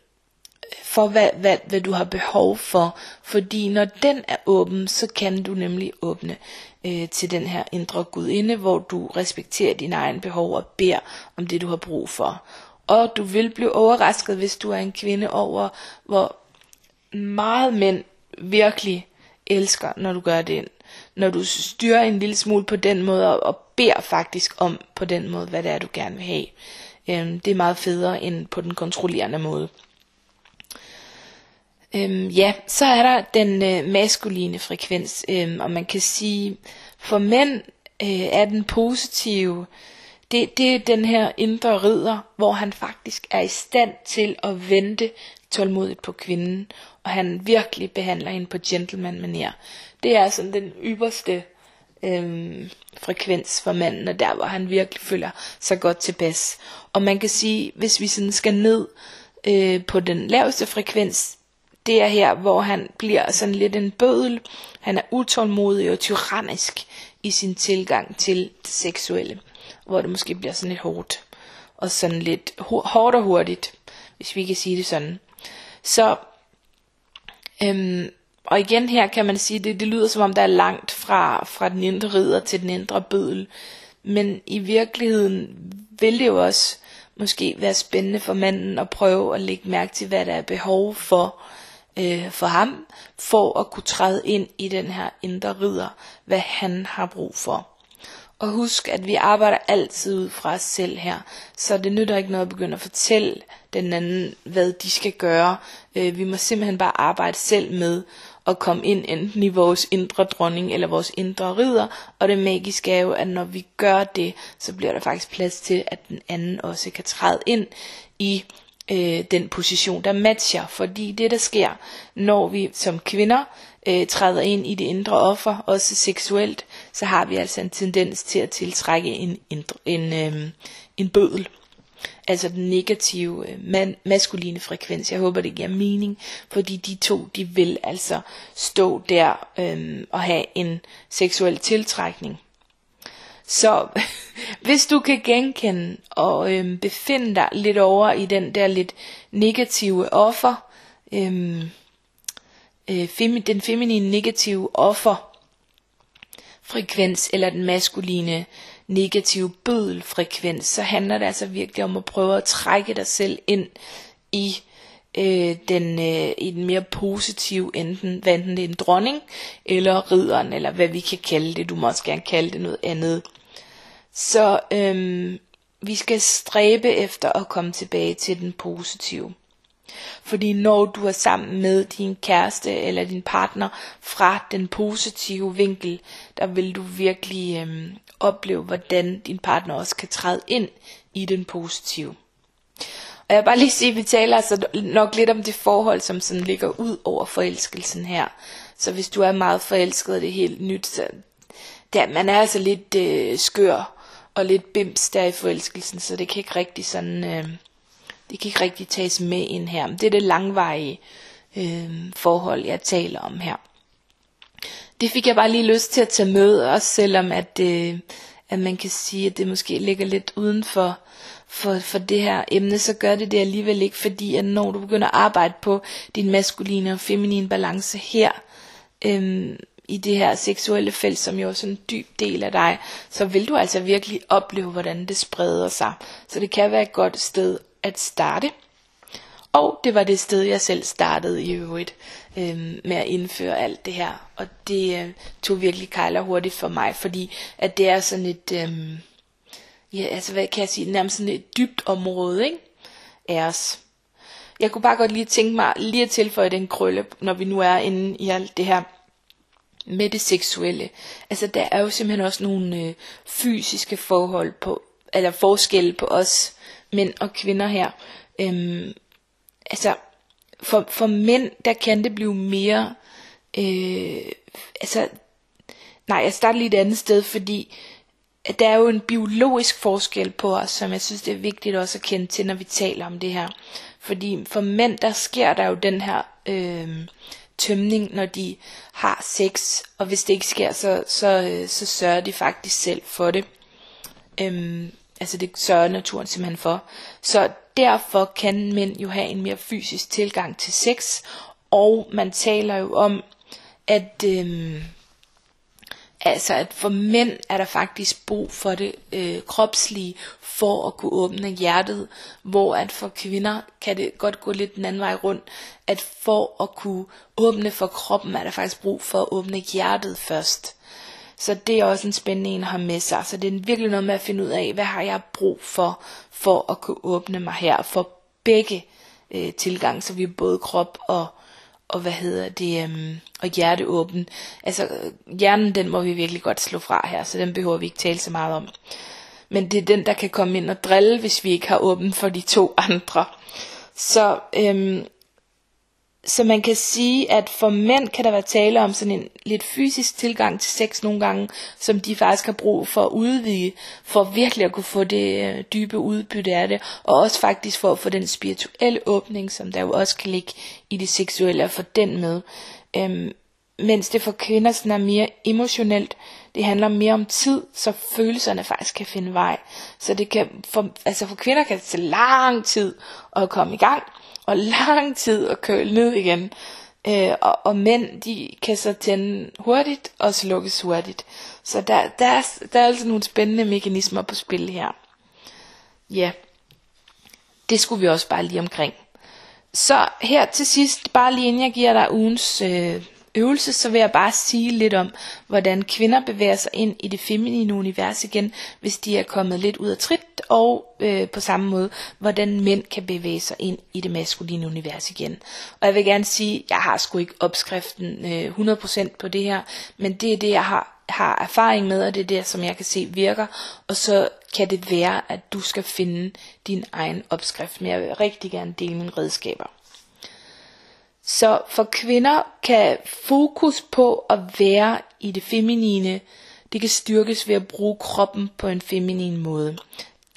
for hvad, hvad, hvad du har behov for. Fordi når den er åben, så kan du nemlig åbne øh, til den her indre gudinde, hvor du respekterer dine egne behov og beder om det, du har brug for. Og du vil blive overrasket, hvis du er en kvinde over, hvor meget mænd virkelig elsker, når du gør det. Når du styrer en lille smule på den måde, og beder faktisk om på den måde, hvad det er, du gerne vil have. Øhm, det er meget federe end på den kontrollerende måde. Øhm, ja, så er der den øh, maskuline frekvens, øhm, og man kan sige, for mænd øh, er den positive, det, det er den her indre ridder, hvor han faktisk er i stand til at vente tålmodigt på kvinden, og han virkelig behandler hende på gentleman manier. Det er sådan den ypperste øhm, frekvens for manden, og der hvor han virkelig føler sig godt tilpas. Og man kan sige, hvis vi sådan skal ned øh, på den laveste frekvens, det er her, hvor han bliver sådan lidt en bødel. Han er utålmodig og tyrannisk i sin tilgang til det seksuelle, hvor det måske bliver sådan lidt hårdt. og sådan lidt hårdt og hurtigt, hvis vi kan sige det sådan. Så, øhm, og igen her kan man sige, det, det lyder som om der er langt fra, fra den indre ridder til den indre bødel. Men i virkeligheden vil det jo også måske være spændende for manden at prøve at lægge mærke til, hvad der er behov for øh, for ham, for at kunne træde ind i den her indre ridder, hvad han har brug for. Og husk, at vi arbejder altid ud fra os selv her, så det nytter ikke noget at begynde at fortælle den anden, hvad de skal gøre. Øh, vi må simpelthen bare arbejde selv med at komme ind enten i vores indre dronning eller vores indre ridder, og det magiske er jo, at når vi gør det, så bliver der faktisk plads til, at den anden også kan træde ind i øh, den position, der matcher. Fordi det, der sker, når vi som kvinder øh, træder ind i det indre offer, også seksuelt, så har vi altså en tendens til at tiltrække en, indre, en, øh, en bødel. Altså den negative øh, man, maskuline frekvens. Jeg håber, det giver mening, fordi de to, de vil altså stå der øhm, og have en seksuel tiltrækning. Så hvis du kan genkende og øhm, befinde dig lidt over i den der lidt negative offer, øhm, øh, femi, den feminine negative offer frekvens eller den maskuline negative bødelfrekvens, så handler det altså virkelig om at prøve at trække dig selv ind i øh, den, øh, i den mere positive, enten, hvad enten det er en dronning, eller ridderen, eller hvad vi kan kalde det. Du må også gerne kalde det noget andet. Så øhm, vi skal stræbe efter at komme tilbage til den positive. Fordi når du er sammen med din kæreste eller din partner fra den positive vinkel, der vil du virkelig øhm, opleve, hvordan din partner også kan træde ind i den positive. Og jeg vil bare lige sige, at vi taler altså nok lidt om det forhold, som sådan ligger ud over forelskelsen her. Så hvis du er meget forelsket, og det er helt nyt, så der, man er altså lidt øh, skør og lidt bims der i forelskelsen, så det kan ikke rigtig sådan, øh, det kan ikke rigtig tages med ind her. Men det er det langvarige øh, forhold, jeg taler om her. Det fik jeg bare lige lyst til at tage med, også selvom at, øh, at man kan sige, at det måske ligger lidt uden for, for, for det her emne, så gør det det alligevel ikke, fordi at når du begynder at arbejde på din maskuline og feminine balance her, øhm, i det her seksuelle felt, som jo er sådan en dyb del af dig, så vil du altså virkelig opleve, hvordan det spreder sig. Så det kan være et godt sted at starte. Og det var det sted, jeg selv startede i øvrigt øh, med at indføre alt det her. Og det øh, tog virkelig kejler hurtigt for mig, fordi at det er sådan et, øh, ja, altså hvad kan jeg sige, nærmest sådan et dybt område, ikke? Af os. Jeg kunne bare godt lige tænke mig lige at tilføje den krølle, når vi nu er inde i alt det her med det seksuelle. Altså der er jo simpelthen også nogle øh, fysiske forhold på, eller forskelle på os mænd og kvinder her. Øhm, altså for, for mænd, der kan det blive mere, øh, altså, nej, jeg starter lige et andet sted, fordi at der er jo en biologisk forskel på os, som jeg synes, det er vigtigt også at kende til, når vi taler om det her. Fordi for mænd, der sker der jo den her øh, tømning, når de har sex, og hvis det ikke sker, så, så, øh, så sørger de faktisk selv for det. Øhm, altså det sørger naturen simpelthen for. Så derfor kan mænd jo have en mere fysisk tilgang til sex, og man taler jo om, at øh, altså at for mænd er der faktisk brug for det øh, kropslige for at kunne åbne hjertet, hvor at for kvinder kan det godt gå lidt den anden vej rundt, at for at kunne åbne for kroppen, er der faktisk brug for at åbne hjertet først. Så det er også en spændende en at have med sig. Så det er virkelig noget med at finde ud af, hvad har jeg brug for, for at kunne åbne mig her, for begge øh, tilgang, så vi er både krop og, og hvad hedder det, øhm, og hjerte åben. Altså hjernen, den må vi virkelig godt slå fra her, så den behøver vi ikke tale så meget om men det er den, der kan komme ind og drille, hvis vi ikke har åbent for de to andre. Så, øhm, så man kan sige, at for mænd kan der være tale om sådan en lidt fysisk tilgang til sex nogle gange, som de faktisk har brug for at udvide, for virkelig at kunne få det øh, dybe udbytte af det, og også faktisk for at få den spirituelle åbning, som der jo også kan ligge i det seksuelle, og få den med. Øhm, mens det for kvinder sådan er mere emotionelt. Det handler mere om tid, så følelserne faktisk kan finde vej. Så det kan for, altså for kvinder kan det tage lang tid at komme i gang, og lang tid at køle ned igen. Øh, og, og mænd, de kan så tænde hurtigt og slukkes hurtigt. Så der, der, er, der er altså nogle spændende mekanismer på spil her. Ja, det skulle vi også bare lige omkring. Så her til sidst, bare lige inden jeg giver dig ugens øh, øvelse, så vil jeg bare sige lidt om, hvordan kvinder bevæger sig ind i det feminine univers igen, hvis de er kommet lidt ud af trit, og øh, på samme måde, hvordan mænd kan bevæge sig ind i det maskuline univers igen. Og jeg vil gerne sige, jeg har sgu ikke opskriften øh, 100% på det her, men det er det, jeg har har erfaring med, og det er det, som jeg kan se virker, og så kan det være, at du skal finde din egen opskrift, men jeg vil rigtig gerne dele mine redskaber. Så for kvinder kan fokus på at være i det feminine, det kan styrkes ved at bruge kroppen på en feminin måde.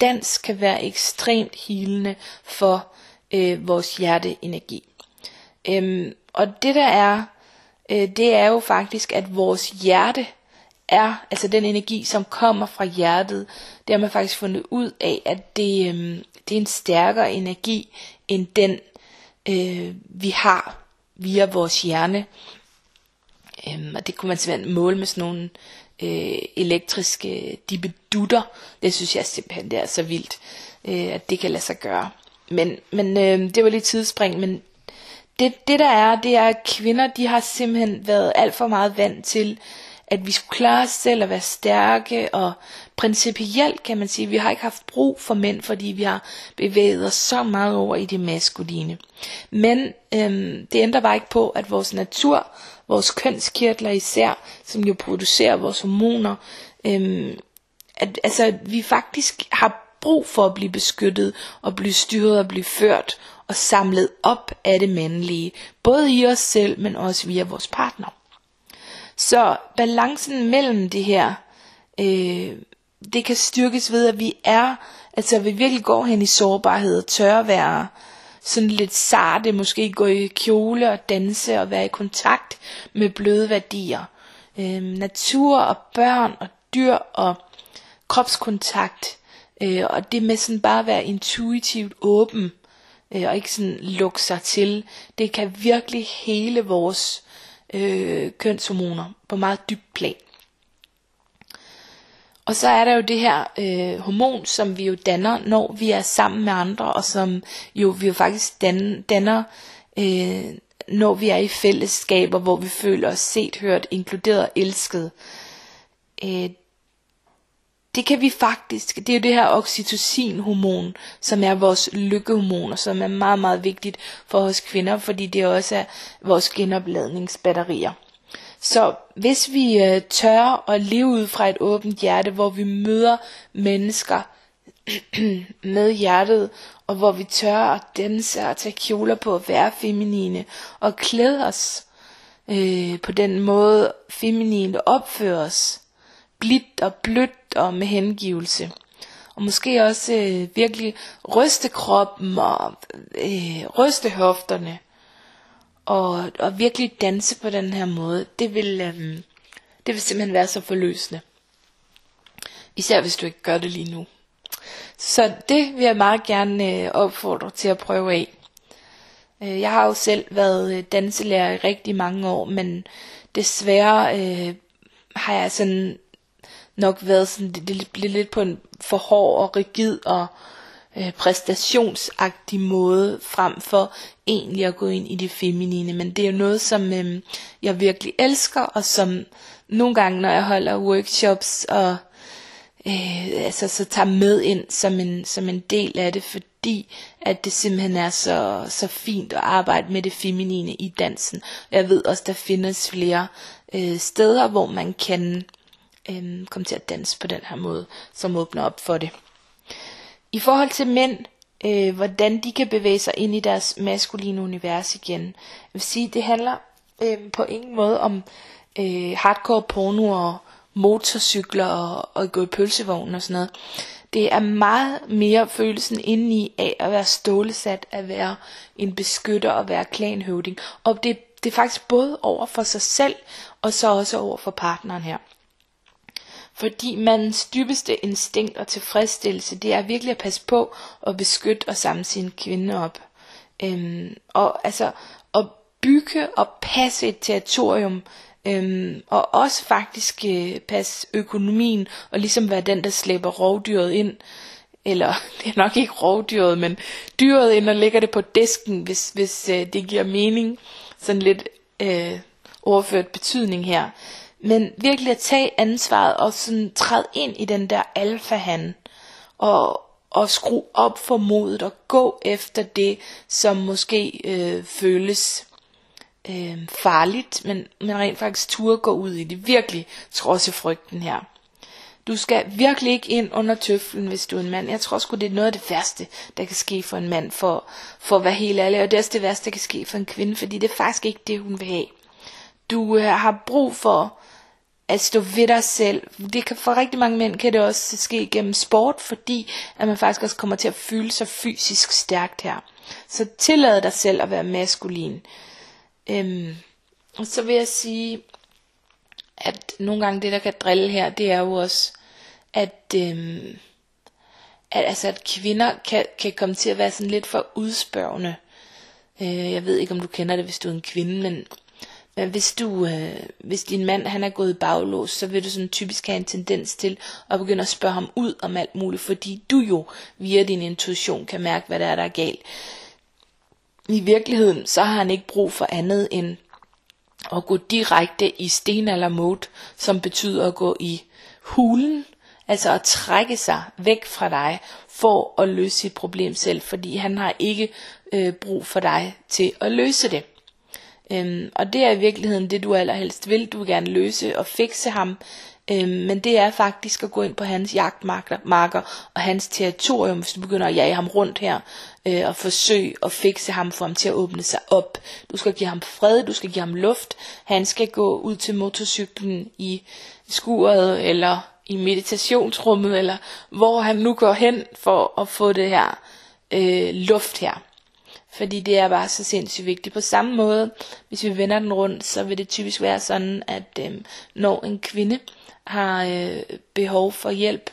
Dans kan være ekstremt hilende for øh, vores hjerteenergi. Øhm, og det der er, øh, det er jo faktisk, at vores hjerte er, altså den energi, som kommer fra hjertet, det har man faktisk fundet ud af, at det, øh, det er en stærkere energi, end den øh, vi har via vores hjerne. Øhm, og det kunne man simpelthen måle med sådan nogle øh, elektriske dibedutter. Det synes jeg simpelthen det er så vildt, øh, at det kan lade sig gøre. Men, men øh, det var lidt tidsspring, men det, det der er, det er, at kvinder, de har simpelthen været alt for meget vant til, at vi skulle klare os selv og være stærke, og principielt kan man sige, at vi har ikke haft brug for mænd, fordi vi har bevæget os så meget over i det maskuline. Men øhm, det ændrer bare ikke på, at vores natur, vores kønskirtler især, som jo producerer vores hormoner, øhm, at altså, vi faktisk har brug for at blive beskyttet og blive styret og blive ført og samlet op af det mandlige, både i os selv, men også via vores partner. Så balancen mellem det her, øh, det kan styrkes ved, at vi er, altså vi virkelig går hen i sårbarhed og tør være sådan lidt sarte, måske gå i kjole og danse og være i kontakt med bløde værdier. Øh, natur og børn og dyr og kropskontakt. Øh, og det med sådan bare at være intuitivt åben øh, og ikke sådan lukke sig til. Det kan virkelig hele vores øh, kønshormoner på meget dybt plan. Og så er der jo det her øh, hormon, som vi jo danner, når vi er sammen med andre, og som jo vi jo faktisk danner, danner øh, når vi er i fællesskaber, hvor vi føler os set, hørt, inkluderet og elsket. Øh, det kan vi faktisk, det er jo det her oxytocin-hormon, som er vores lykkehormon, og som er meget, meget vigtigt for os kvinder, fordi det også er vores genopladningsbatterier. Så hvis vi øh, tør at leve ud fra et åbent hjerte, hvor vi møder mennesker med hjertet, og hvor vi tør at danse og tage kjoler på at være feminine, og klæde os øh, på den måde feminine opfører os, blidt og blødt og med hengivelse. Og måske også øh, virkelig ryste kroppen og øh, ryste hofterne. Og, og virkelig danse på den her måde. Det vil, øh, det vil simpelthen være så forløsende. Især hvis du ikke gør det lige nu. Så det vil jeg meget gerne øh, opfordre til at prøve af. Øh, jeg har jo selv været øh, danselærer i rigtig mange år, men desværre øh, har jeg sådan nok været sådan, det, det blev lidt på en for hård og rigid og øh, præstationsagtig måde, frem for egentlig at gå ind i det feminine. Men det er jo noget, som øh, jeg virkelig elsker, og som nogle gange, når jeg holder workshops, og øh, altså, så tager med ind som en, som en del af det, fordi at det simpelthen er så, så fint at arbejde med det feminine i dansen. Jeg ved også, der findes flere øh, steder, hvor man kan øhm, komme til at danse på den her måde, som åbner op for det. I forhold til mænd, øh, hvordan de kan bevæge sig ind i deres maskuline univers igen. Jeg vil sige, det handler øh, på ingen måde om øh, hardcore porno og motorcykler og, og gå i pølsevognen og sådan noget. Det er meget mere følelsen indeni af at være stålesat, at være en beskytter og være klanhøvding. Og det det er faktisk både over for sig selv, og så også over for partneren her. Fordi mandens dybeste instinkt og tilfredsstillelse, det er virkelig at passe på og beskytte og samle sin kvinde op. Øhm, og altså at bygge og passe et territorium, øhm, og også faktisk øh, passe økonomien, og ligesom være den, der slæber rovdyret ind, eller det er nok ikke rovdyret, men dyret ind og lægger det på disken, hvis, hvis øh, det giver mening, sådan lidt øh, overført betydning her. Men virkelig at tage ansvaret og sådan træde ind i den der alfa og, og skrue op for modet og gå efter det, som måske øh, føles øh, farligt, men, men rent faktisk turde gå ud i det. Virkelig trodse frygten her. Du skal virkelig ikke ind under tøflen, hvis du er en mand. Jeg tror sgu, det er noget af det værste, der kan ske for en mand, for, for at være helt ærlig. Og det er også det værste, der kan ske for en kvinde, fordi det er faktisk ikke det, hun vil have. Du øh, har brug for at stå ved dig selv. Det kan, for rigtig mange mænd kan det også ske gennem sport, fordi at man faktisk også kommer til at føle sig fysisk stærkt her. Så tillad dig selv at være maskulin. Øhm, og så vil jeg sige, at nogle gange det, der kan drille her, det er jo også, at, øhm, at, altså, at kvinder kan, kan komme til at være sådan lidt for udspørgende. Øh, jeg ved ikke, om du kender det, hvis du er en kvinde, men Øh, hvis du, øh, hvis din mand han er gået i baglås, så vil du sådan typisk have en tendens til at begynde at spørge ham ud om alt muligt, fordi du jo via din intuition kan mærke, hvad der er, der er galt. I virkeligheden, så har han ikke brug for andet end at gå direkte i stenalder mode, som betyder at gå i hulen, altså at trække sig væk fra dig for at løse sit problem selv, fordi han har ikke øh, brug for dig til at løse det. Øhm, og det er i virkeligheden det, du allerhelst vil. Du vil gerne løse og fikse ham. Øhm, men det er faktisk at gå ind på hans jagtmarker og hans territorium, hvis du begynder at jage ham rundt her øh, og forsøge at fikse ham, få ham til at åbne sig op. Du skal give ham fred, du skal give ham luft. Han skal gå ud til motorcyklen i skuret eller i meditationsrummet, eller hvor han nu går hen for at få det her øh, luft her. Fordi det er bare så sindssygt vigtigt. På samme måde, hvis vi vender den rundt, så vil det typisk være sådan, at øh, når en kvinde har øh, behov for hjælp,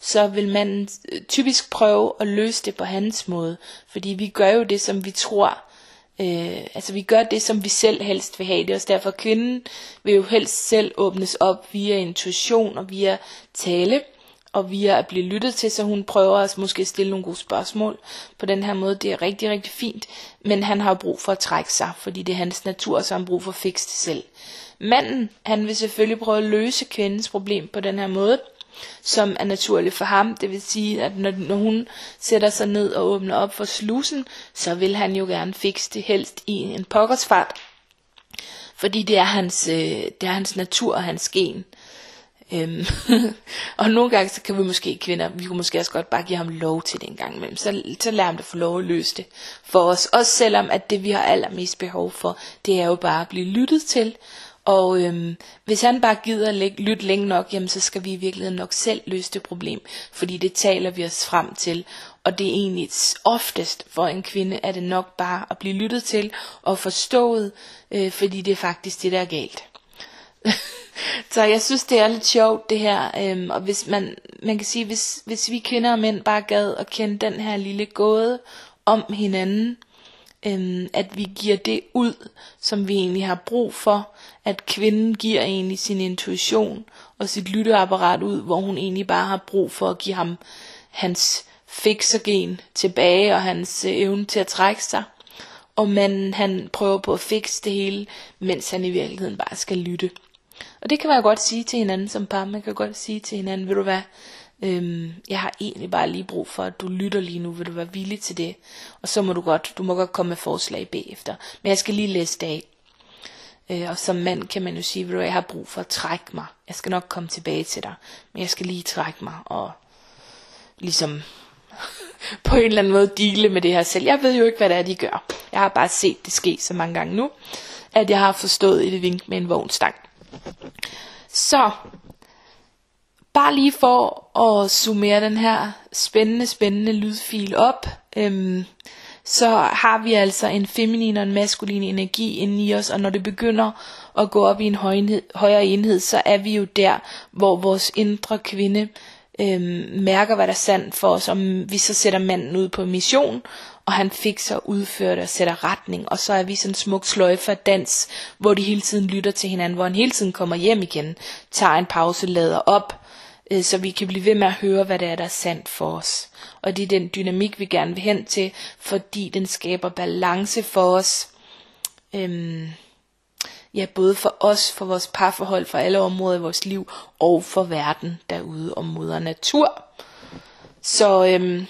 så vil man øh, typisk prøve at løse det på hans måde. Fordi vi gør jo det, som vi tror. Øh, altså vi gør det, som vi selv helst vil have. Det er også derfor, at kvinden vil jo helst selv åbnes op via intuition og via tale og via at blive lyttet til, så hun prøver at måske stille nogle gode spørgsmål på den her måde. Det er rigtig, rigtig fint, men han har brug for at trække sig, fordi det er hans natur, så han har brug for at fikse det selv. Manden, han vil selvfølgelig prøve at løse kvindens problem på den her måde, som er naturligt for ham. Det vil sige, at når, når hun sætter sig ned og åbner op for slusen, så vil han jo gerne fikse det helst i en pokkersfart. Fordi det er hans, øh, det er hans natur og hans gen. Øhm, og nogle gange så kan vi måske kvinder, vi kunne måske også godt bare give ham lov til det en gang imellem. Så, så lader ham det få lov at løse det for os. Også selvom at det vi har allermest behov for, det er jo bare at blive lyttet til. Og øhm, hvis han bare gider læ- lytte længe nok, jamen så skal vi i virkeligheden nok selv løse det problem. Fordi det taler vi os frem til. Og det er egentlig oftest for en kvinde, er det nok bare at blive lyttet til og forstået, øh, fordi det er faktisk det, der er galt. Så jeg synes, det er lidt sjovt det her. Øhm, og hvis man, man kan sige, hvis, hvis vi kvinder og mænd bare gad at kende den her lille gåde om hinanden, øhm, at vi giver det ud, som vi egentlig har brug for, at kvinden giver egentlig sin intuition og sit lytteapparat ud, hvor hun egentlig bare har brug for at give ham hans fiksergen tilbage og hans øh, evne til at trække sig. Og manden han prøver på at fikse det hele, mens han i virkeligheden bare skal lytte. Og det kan man jo godt sige til hinanden som par. Man kan godt sige til hinanden, vil du hvad, øhm, jeg har egentlig bare lige brug for, at du lytter lige nu, vil du være villig til det? Og så må du godt, du må godt komme med forslag bagefter. Men jeg skal lige læse det af. Øh, og som mand kan man jo sige, at jeg har brug for at trække mig. Jeg skal nok komme tilbage til dig, men jeg skal lige trække mig og ligesom på en eller anden måde dele med det her selv. Jeg ved jo ikke, hvad det er, de gør. Jeg har bare set det ske så mange gange nu, at jeg har forstået et vink med en vognstang. Så, bare lige for at summere den her spændende, spændende lydfil op, øhm, så har vi altså en feminin og en maskulin energi inde i os, og når det begynder at gå op i en højenhed, højere enhed, så er vi jo der, hvor vores indre kvinde øhm, mærker, hvad der er sandt for os, om vi så sætter manden ud på mission, og han fik så udført og sætter retning, og så er vi sådan en smuk sløjfe af dans, hvor de hele tiden lytter til hinanden, hvor han hele tiden kommer hjem igen, tager en pause, lader op, øh, så vi kan blive ved med at høre, hvad det er, der er sandt for os. Og det er den dynamik, vi gerne vil hen til, fordi den skaber balance for os. Øhm, ja, både for os, for vores parforhold, for alle områder i vores liv, og for verden derude og moder natur. Så øhm,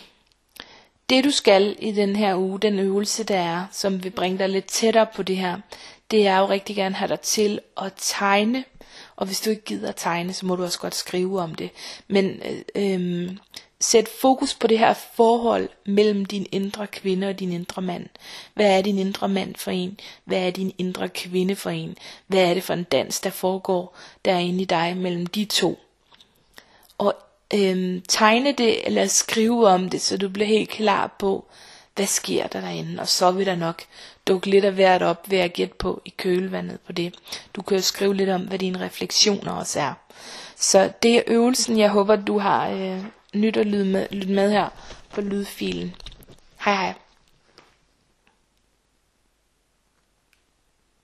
det du skal i den her uge, den øvelse der er, som vil bringe dig lidt tættere på det her, det er jo rigtig gerne have dig til at tegne. Og hvis du ikke gider at tegne, så må du også godt skrive om det. Men øh, øh, sæt fokus på det her forhold mellem din indre kvinde og din indre mand. Hvad er din indre mand for en? Hvad er din indre kvinde for en? Hvad er det for en dans, der foregår derinde i dig mellem de to? Og øhm, tegne det eller skrive om det, så du bliver helt klar på, hvad sker der derinde, og så vil der nok dukke lidt af hvert op ved at gætte på i kølvandet på det. Du kan jo skrive lidt om, hvad dine refleksioner også er. Så det er øvelsen, jeg håber, du har øh, nyt at lytte med, lytte med her på lydfilen. Hej hej.